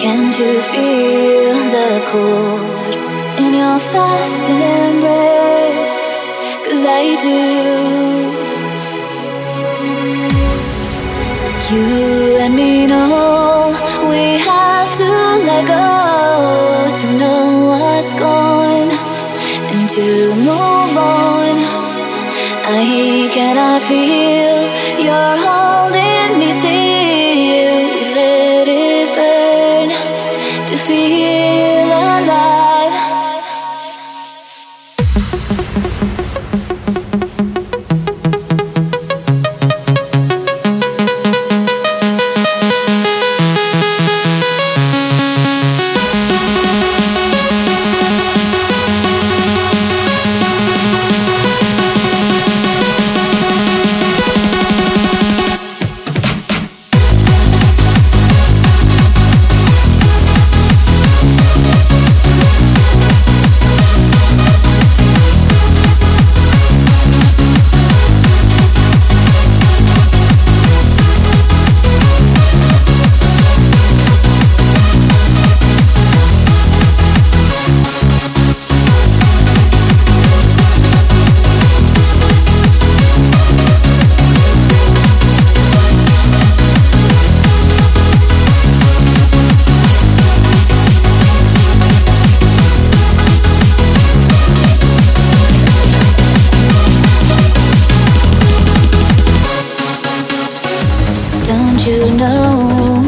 Can't you feel the cold in your fast I do. You and me know we have to let go to know and to move on. I cannot feel your feel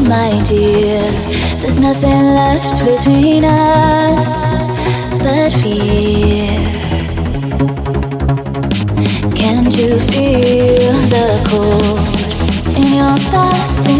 my dear, there's nothing left between us but fear. Can't you feel the cold in your fast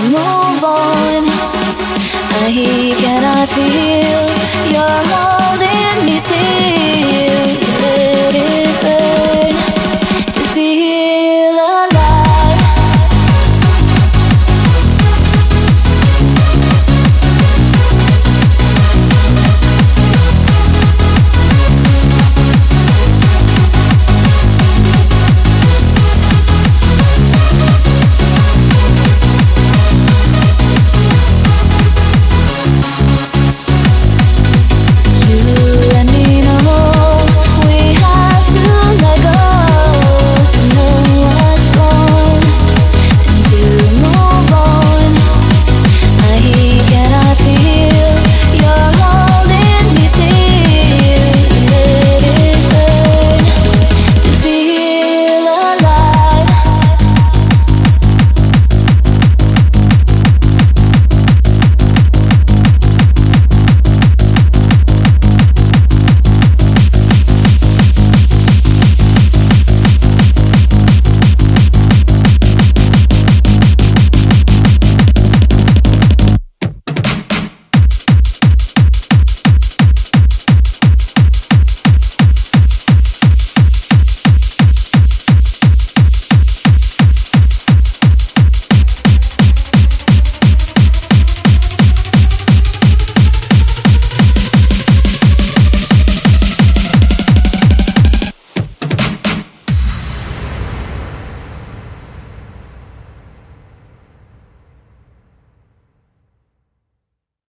move on. I cannot feel you're holding me still.